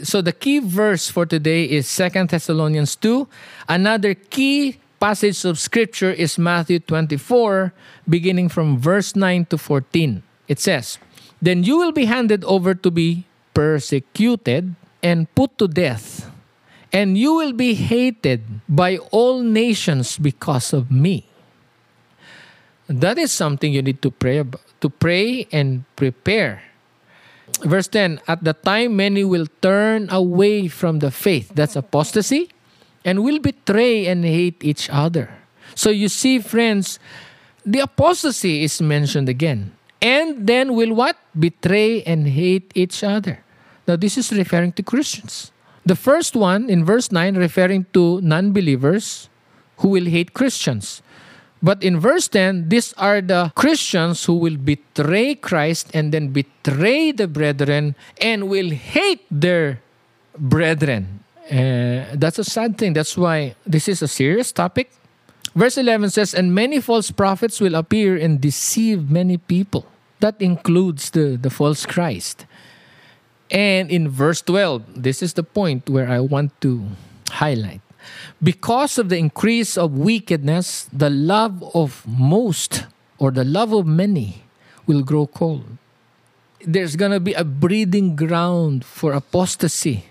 So the key verse for today is Second Thessalonians 2. Another key passage of scripture is Matthew 24, beginning from verse 9 to 14. It says, Then you will be handed over to be persecuted and put to death, and you will be hated by all nations because of me. That is something you need to pray about, to pray and prepare. Verse 10 At the time, many will turn away from the faith. That's apostasy. And will betray and hate each other. So you see, friends, the apostasy is mentioned again. And then will what? Betray and hate each other. Now, this is referring to Christians. The first one in verse 9 referring to non believers who will hate Christians. But in verse 10, these are the Christians who will betray Christ and then betray the brethren and will hate their brethren. Uh, that's a sad thing. That's why this is a serious topic. Verse 11 says, And many false prophets will appear and deceive many people. That includes the, the false Christ. And in verse 12, this is the point where I want to highlight. Because of the increase of wickedness, the love of most or the love of many will grow cold. There's going to be a breeding ground for apostasy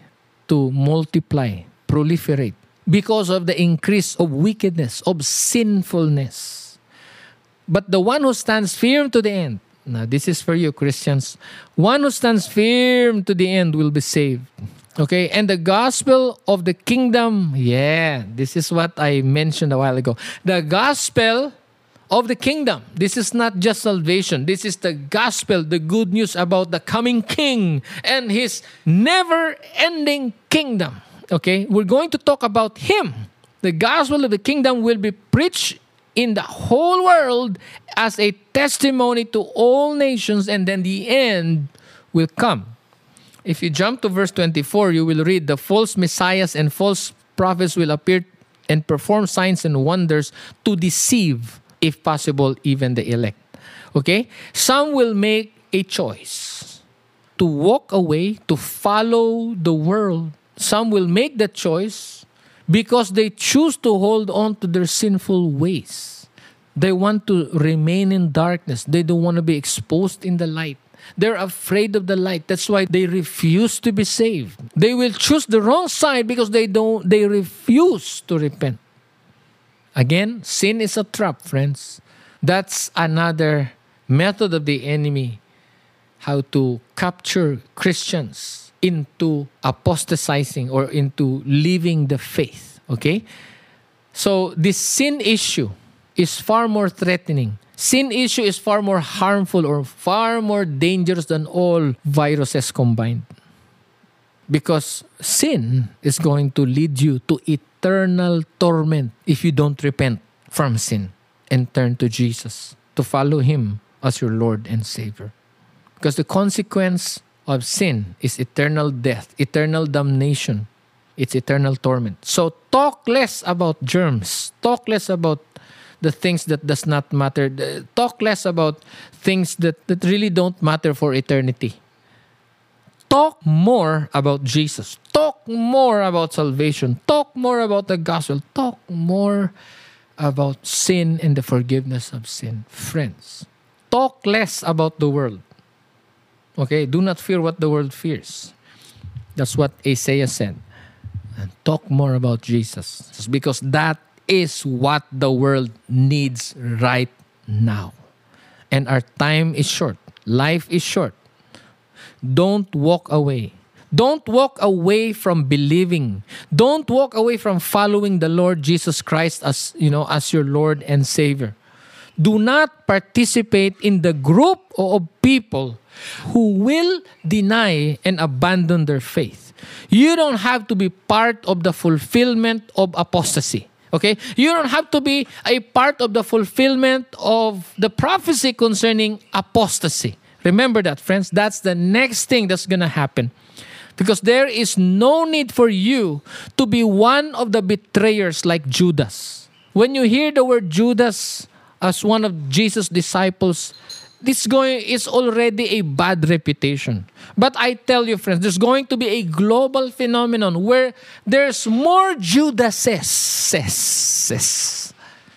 to multiply, proliferate, because of the increase of wickedness, of sinfulness. But the one who stands firm to the end, now this is for you, Christians, one who stands firm to the end will be saved. Okay, and the gospel of the kingdom, yeah, this is what I mentioned a while ago. The gospel of the kingdom. This is not just salvation. This is the gospel, the good news about the coming king and his never ending kingdom. Okay, we're going to talk about him. The gospel of the kingdom will be preached in the whole world as a testimony to all nations, and then the end will come. If you jump to verse 24, you will read the false messiahs and false prophets will appear and perform signs and wonders to deceive, if possible, even the elect. Okay? Some will make a choice to walk away, to follow the world. Some will make that choice because they choose to hold on to their sinful ways. They want to remain in darkness. They don't want to be exposed in the light. They're afraid of the light. That's why they refuse to be saved. They will choose the wrong side because they don't they refuse to repent. Again, sin is a trap, friends. That's another method of the enemy how to capture Christians into apostatizing or into leaving the faith, okay? So this sin issue is far more threatening sin issue is far more harmful or far more dangerous than all viruses combined. Because sin is going to lead you to eternal torment if you don't repent from sin and turn to Jesus, to follow Him as your Lord and Savior. Because the consequence of sin is eternal death, eternal damnation, it's eternal torment. So talk less about germs, talk less about the things that does not matter. Talk less about things that, that really don't matter for eternity. Talk more about Jesus. Talk more about salvation. Talk more about the gospel. Talk more about sin and the forgiveness of sin. Friends, talk less about the world. Okay? Do not fear what the world fears. That's what Isaiah said. And talk more about Jesus. Because that is what the world needs right now. And our time is short. Life is short. Don't walk away. Don't walk away from believing. Don't walk away from following the Lord Jesus Christ as, you know, as your Lord and Savior. Do not participate in the group of people who will deny and abandon their faith. You don't have to be part of the fulfillment of apostasy Okay? You don't have to be a part of the fulfillment of the prophecy concerning apostasy. Remember that, friends. That's the next thing that's going to happen. Because there is no need for you to be one of the betrayers like Judas. When you hear the word Judas as one of Jesus' disciples, this going is already a bad reputation. But I tell you, friends, there's going to be a global phenomenon where there's more Judases.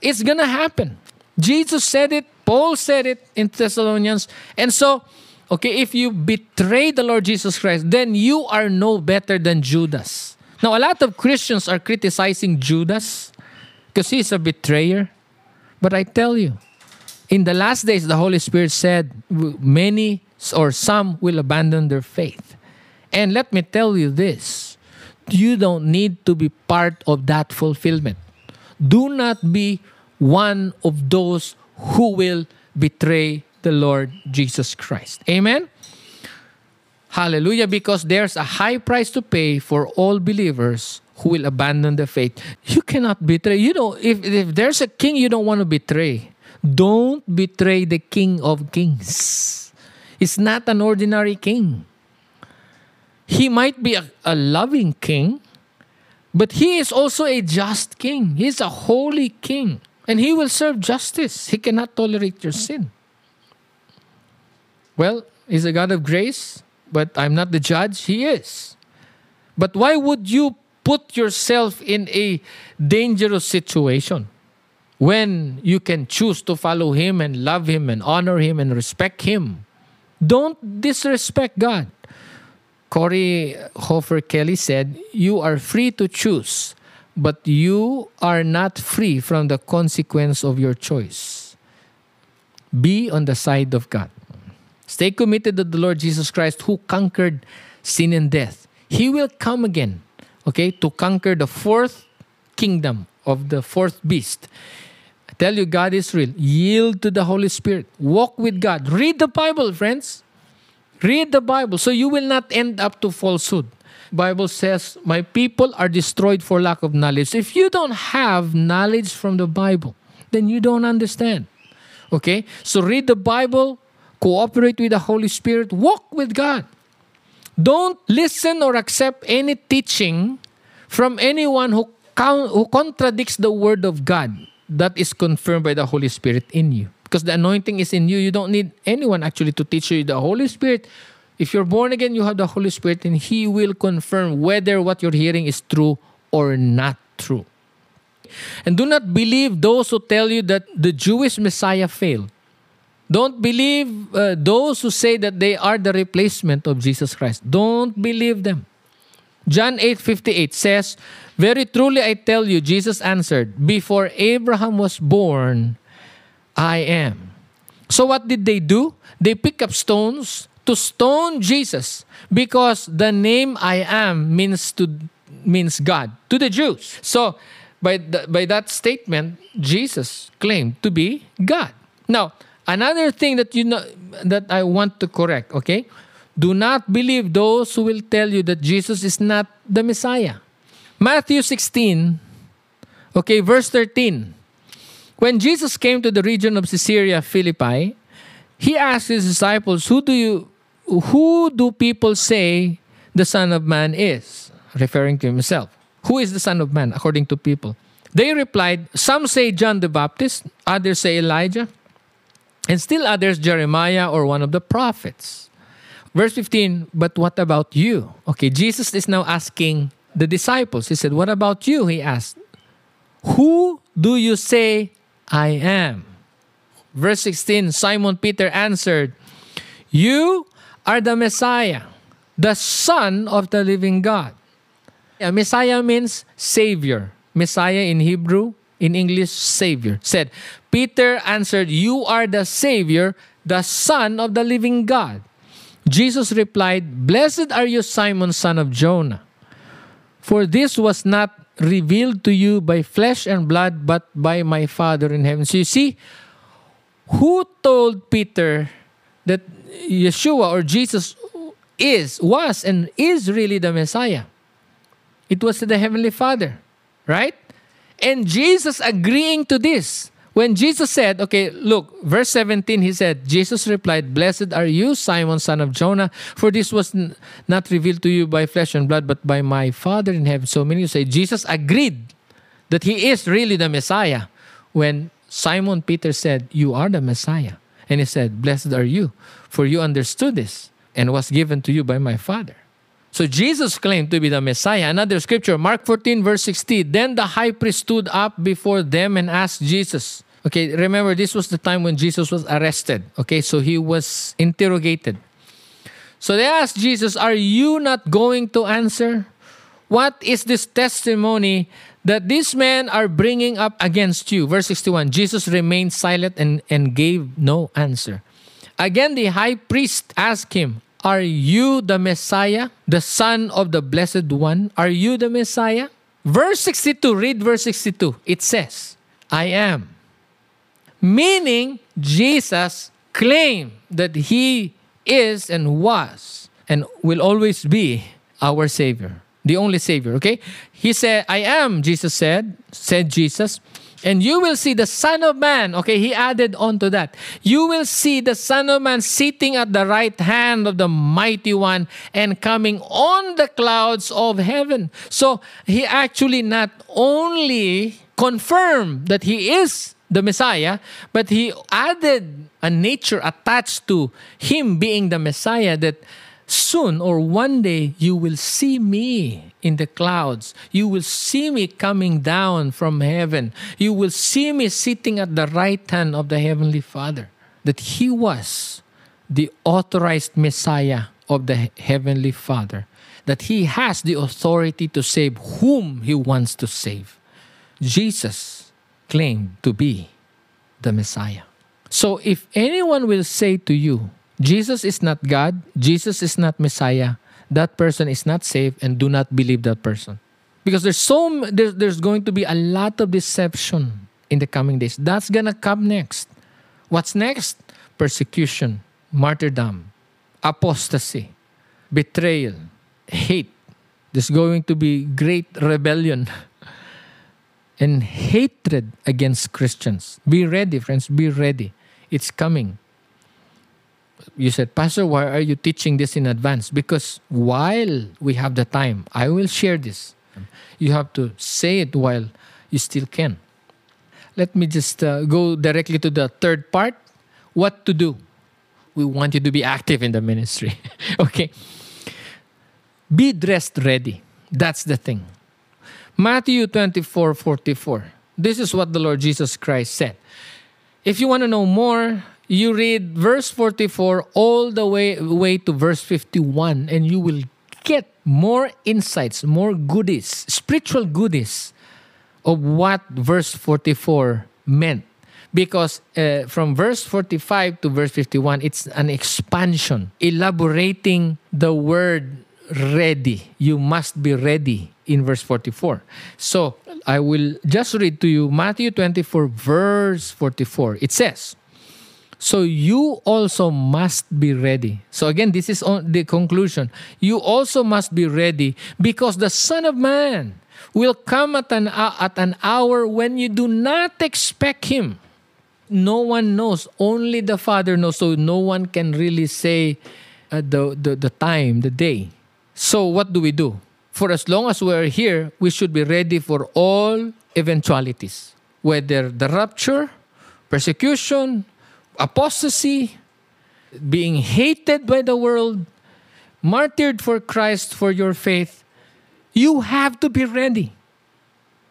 It's gonna happen. Jesus said it, Paul said it in Thessalonians. And so, okay, if you betray the Lord Jesus Christ, then you are no better than Judas. Now, a lot of Christians are criticizing Judas because he's a betrayer. But I tell you, in the last days, the Holy Spirit said, many or some will abandon their faith. And let me tell you this you don't need to be part of that fulfillment. Do not be one of those who will betray the Lord Jesus Christ. Amen? Hallelujah, because there's a high price to pay for all believers who will abandon the faith. You cannot betray. You know, if, if there's a king you don't want to betray, don't betray the King of Kings. He's not an ordinary king. He might be a, a loving king, but he is also a just king. He's a holy king. And he will serve justice. He cannot tolerate your sin. Well, he's a God of grace, but I'm not the judge. He is. But why would you put yourself in a dangerous situation? when you can choose to follow Him and love Him and honor Him and respect Him. Don't disrespect God. Corey Hofer Kelly said, You are free to choose, but you are not free from the consequence of your choice. Be on the side of God. Stay committed to the Lord Jesus Christ who conquered sin and death. He will come again, okay, to conquer the fourth kingdom of the fourth beast tell you God is real. Yield to the Holy Spirit. Walk with God. Read the Bible, friends. Read the Bible so you will not end up to falsehood. Bible says, "My people are destroyed for lack of knowledge." If you don't have knowledge from the Bible, then you don't understand. Okay? So read the Bible, cooperate with the Holy Spirit, walk with God. Don't listen or accept any teaching from anyone who, who contradicts the word of God that is confirmed by the Holy Spirit in you. Because the anointing is in you. You don't need anyone actually to teach you. The Holy Spirit, if you're born again, you have the Holy Spirit, and He will confirm whether what you're hearing is true or not true. And do not believe those who tell you that the Jewish Messiah failed. Don't believe uh, those who say that they are the replacement of Jesus Christ. Don't believe them. John 8:58 says, "Very truly I tell you," Jesus answered, "before Abraham was born, I am." So what did they do? They pick up stones to stone Jesus because the name I am means to means God to the Jews. So by by that statement, Jesus claimed to be God. Now, another thing that you know that I want to correct, okay? Do not believe those who will tell you that Jesus is not the Messiah. Matthew 16, okay, verse 13. When Jesus came to the region of Caesarea Philippi, he asked his disciples, Who do you who do people say the Son of Man is? Referring to himself. Who is the Son of Man according to people? They replied, Some say John the Baptist, others say Elijah, and still others Jeremiah or one of the prophets. Verse 15, but what about you? Okay, Jesus is now asking the disciples. He said, What about you? He asked, Who do you say I am? Verse 16, Simon Peter answered, You are the Messiah, the Son of the living God. Yeah, Messiah means Savior. Messiah in Hebrew, in English, Savior. Said, Peter answered, You are the Savior, the Son of the living God. Jesus replied, Blessed are you, Simon, son of Jonah, for this was not revealed to you by flesh and blood, but by my Father in heaven. So you see, who told Peter that Yeshua or Jesus is, was, and is really the Messiah? It was the Heavenly Father, right? And Jesus agreeing to this. When Jesus said, okay, look, verse 17, he said, Jesus replied, Blessed are you, Simon, son of Jonah, for this was n- not revealed to you by flesh and blood, but by my Father in heaven. So many say Jesus agreed that he is really the Messiah when Simon Peter said, You are the Messiah. And he said, Blessed are you, for you understood this and was given to you by my Father. So Jesus claimed to be the Messiah. Another scripture, Mark 14, verse 60. Then the high priest stood up before them and asked Jesus. Okay, remember, this was the time when Jesus was arrested. Okay, so he was interrogated. So they asked Jesus, Are you not going to answer? What is this testimony that these men are bringing up against you? Verse 61 Jesus remained silent and, and gave no answer. Again, the high priest asked him, Are you the Messiah, the Son of the Blessed One? Are you the Messiah? Verse 62, read verse 62. It says, I am. Meaning, Jesus claimed that he is and was and will always be our Savior, the only Savior, okay? He said, I am, Jesus said, said Jesus, and you will see the Son of Man. Okay, he added on to that. You will see the Son of Man sitting at the right hand of the Mighty One and coming on the clouds of heaven. So he actually not only confirmed that he is the Messiah, but he added a nature attached to him being the Messiah that soon or one day you will see me in the clouds. You will see me coming down from heaven. You will see me sitting at the right hand of the Heavenly Father. That he was the authorized Messiah of the Heavenly Father. That he has the authority to save whom he wants to save. Jesus claimed to be the Messiah. So if anyone will say to you, Jesus is not God, Jesus is not Messiah, that person is not saved and do not believe that person. Because there's so there's, there's going to be a lot of deception in the coming days. That's gonna come next. What's next? Persecution, martyrdom, apostasy, betrayal, hate. There's going to be great rebellion *laughs* and hatred against Christians. Be ready, friends, be ready. It's coming. You said, Pastor, why are you teaching this in advance? Because while we have the time, I will share this. You have to say it while you still can. Let me just uh, go directly to the third part what to do. We want you to be active in the ministry. *laughs* okay. Be dressed ready. That's the thing. Matthew 24 44. This is what the Lord Jesus Christ said. If you want to know more, you read verse 44 all the way, way to verse 51, and you will get more insights, more goodies, spiritual goodies of what verse 44 meant. Because uh, from verse 45 to verse 51, it's an expansion, elaborating the word ready. You must be ready in verse 44. So I will just read to you Matthew 24, verse 44. It says, So you also must be ready. So again, this is the conclusion. You also must be ready because the Son of Man will come at an, uh, at an hour when you do not expect him. No one knows, only the Father knows. So no one can really say uh, the, the, the time, the day. So what do we do? For as long as we're here, we should be ready for all eventualities, whether the rapture, persecution, apostasy, being hated by the world, martyred for Christ for your faith, you have to be ready.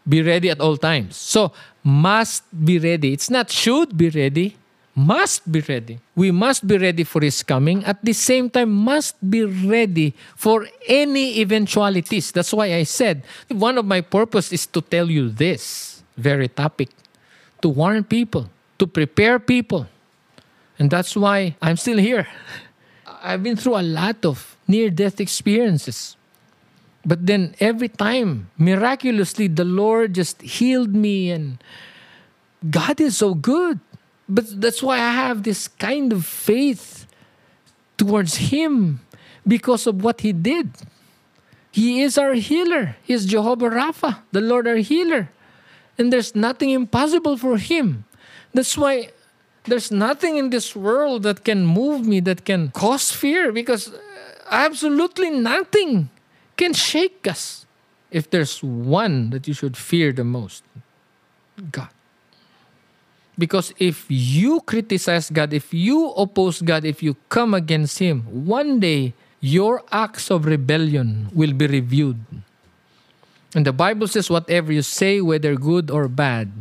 Be ready at all times. So, must be ready. It's not should be ready, must be ready. We must be ready for His coming. At the same time, must be ready for any eventualities. That's why I said one of my purpose is to tell you this very topic, to warn people, to prepare people. And that's why I'm still here. I've been through a lot of near death experiences. But then every time, miraculously, the Lord just healed me, and God is so good. But that's why I have this kind of faith towards Him because of what He did. He is our healer. He is Jehovah Rapha, the Lord our healer. And there's nothing impossible for Him. That's why there's nothing in this world that can move me, that can cause fear, because absolutely nothing can shake us. If there's one that you should fear the most, God. Because if you criticize God, if you oppose God, if you come against Him, one day your acts of rebellion will be reviewed. And the Bible says, whatever you say, whether good or bad,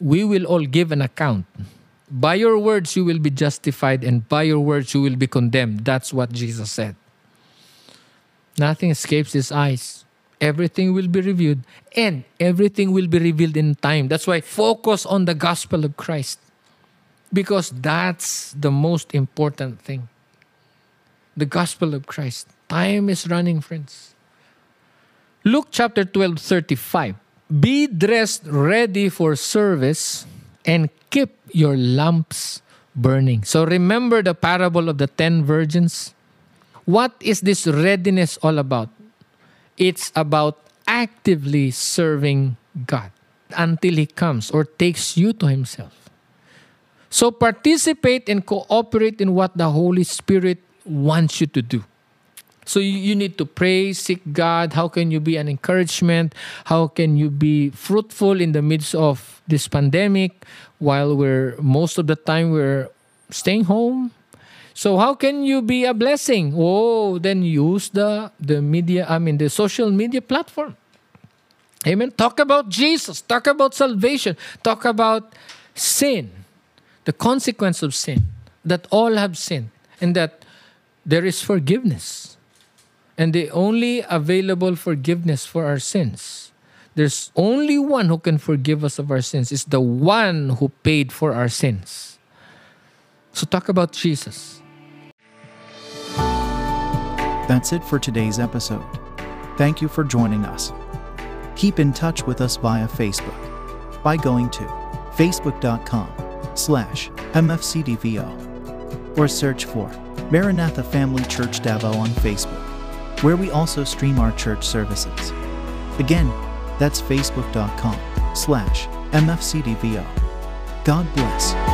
we will all give an account. By your words, you will be justified, and by your words, you will be condemned. That's what Jesus said. Nothing escapes his eyes. Everything will be reviewed, and everything will be revealed in time. That's why focus on the gospel of Christ, because that's the most important thing. The gospel of Christ. Time is running, friends. Luke chapter 12, 35. Be dressed ready for service and keep your lamps burning. So remember the parable of the 10 virgins? What is this readiness all about? It's about actively serving God until He comes or takes you to Himself. So participate and cooperate in what the Holy Spirit wants you to do. So you, you need to pray, seek God. How can you be an encouragement? How can you be fruitful in the midst of this pandemic while we're most of the time we're staying home? So how can you be a blessing? Oh, then use the the media, I mean the social media platform. Amen. Talk about Jesus, talk about salvation, talk about sin, the consequence of sin, that all have sinned, and that there is forgiveness and the only available forgiveness for our sins. There's only one who can forgive us of our sins. It's the one who paid for our sins. So talk about Jesus. That's it for today's episode. Thank you for joining us. Keep in touch with us via Facebook by going to facebook.com slash mfcdvo or search for Maranatha Family Church Davao on Facebook where we also stream our church services. Again, that's facebook.com slash mfcdvo. God bless.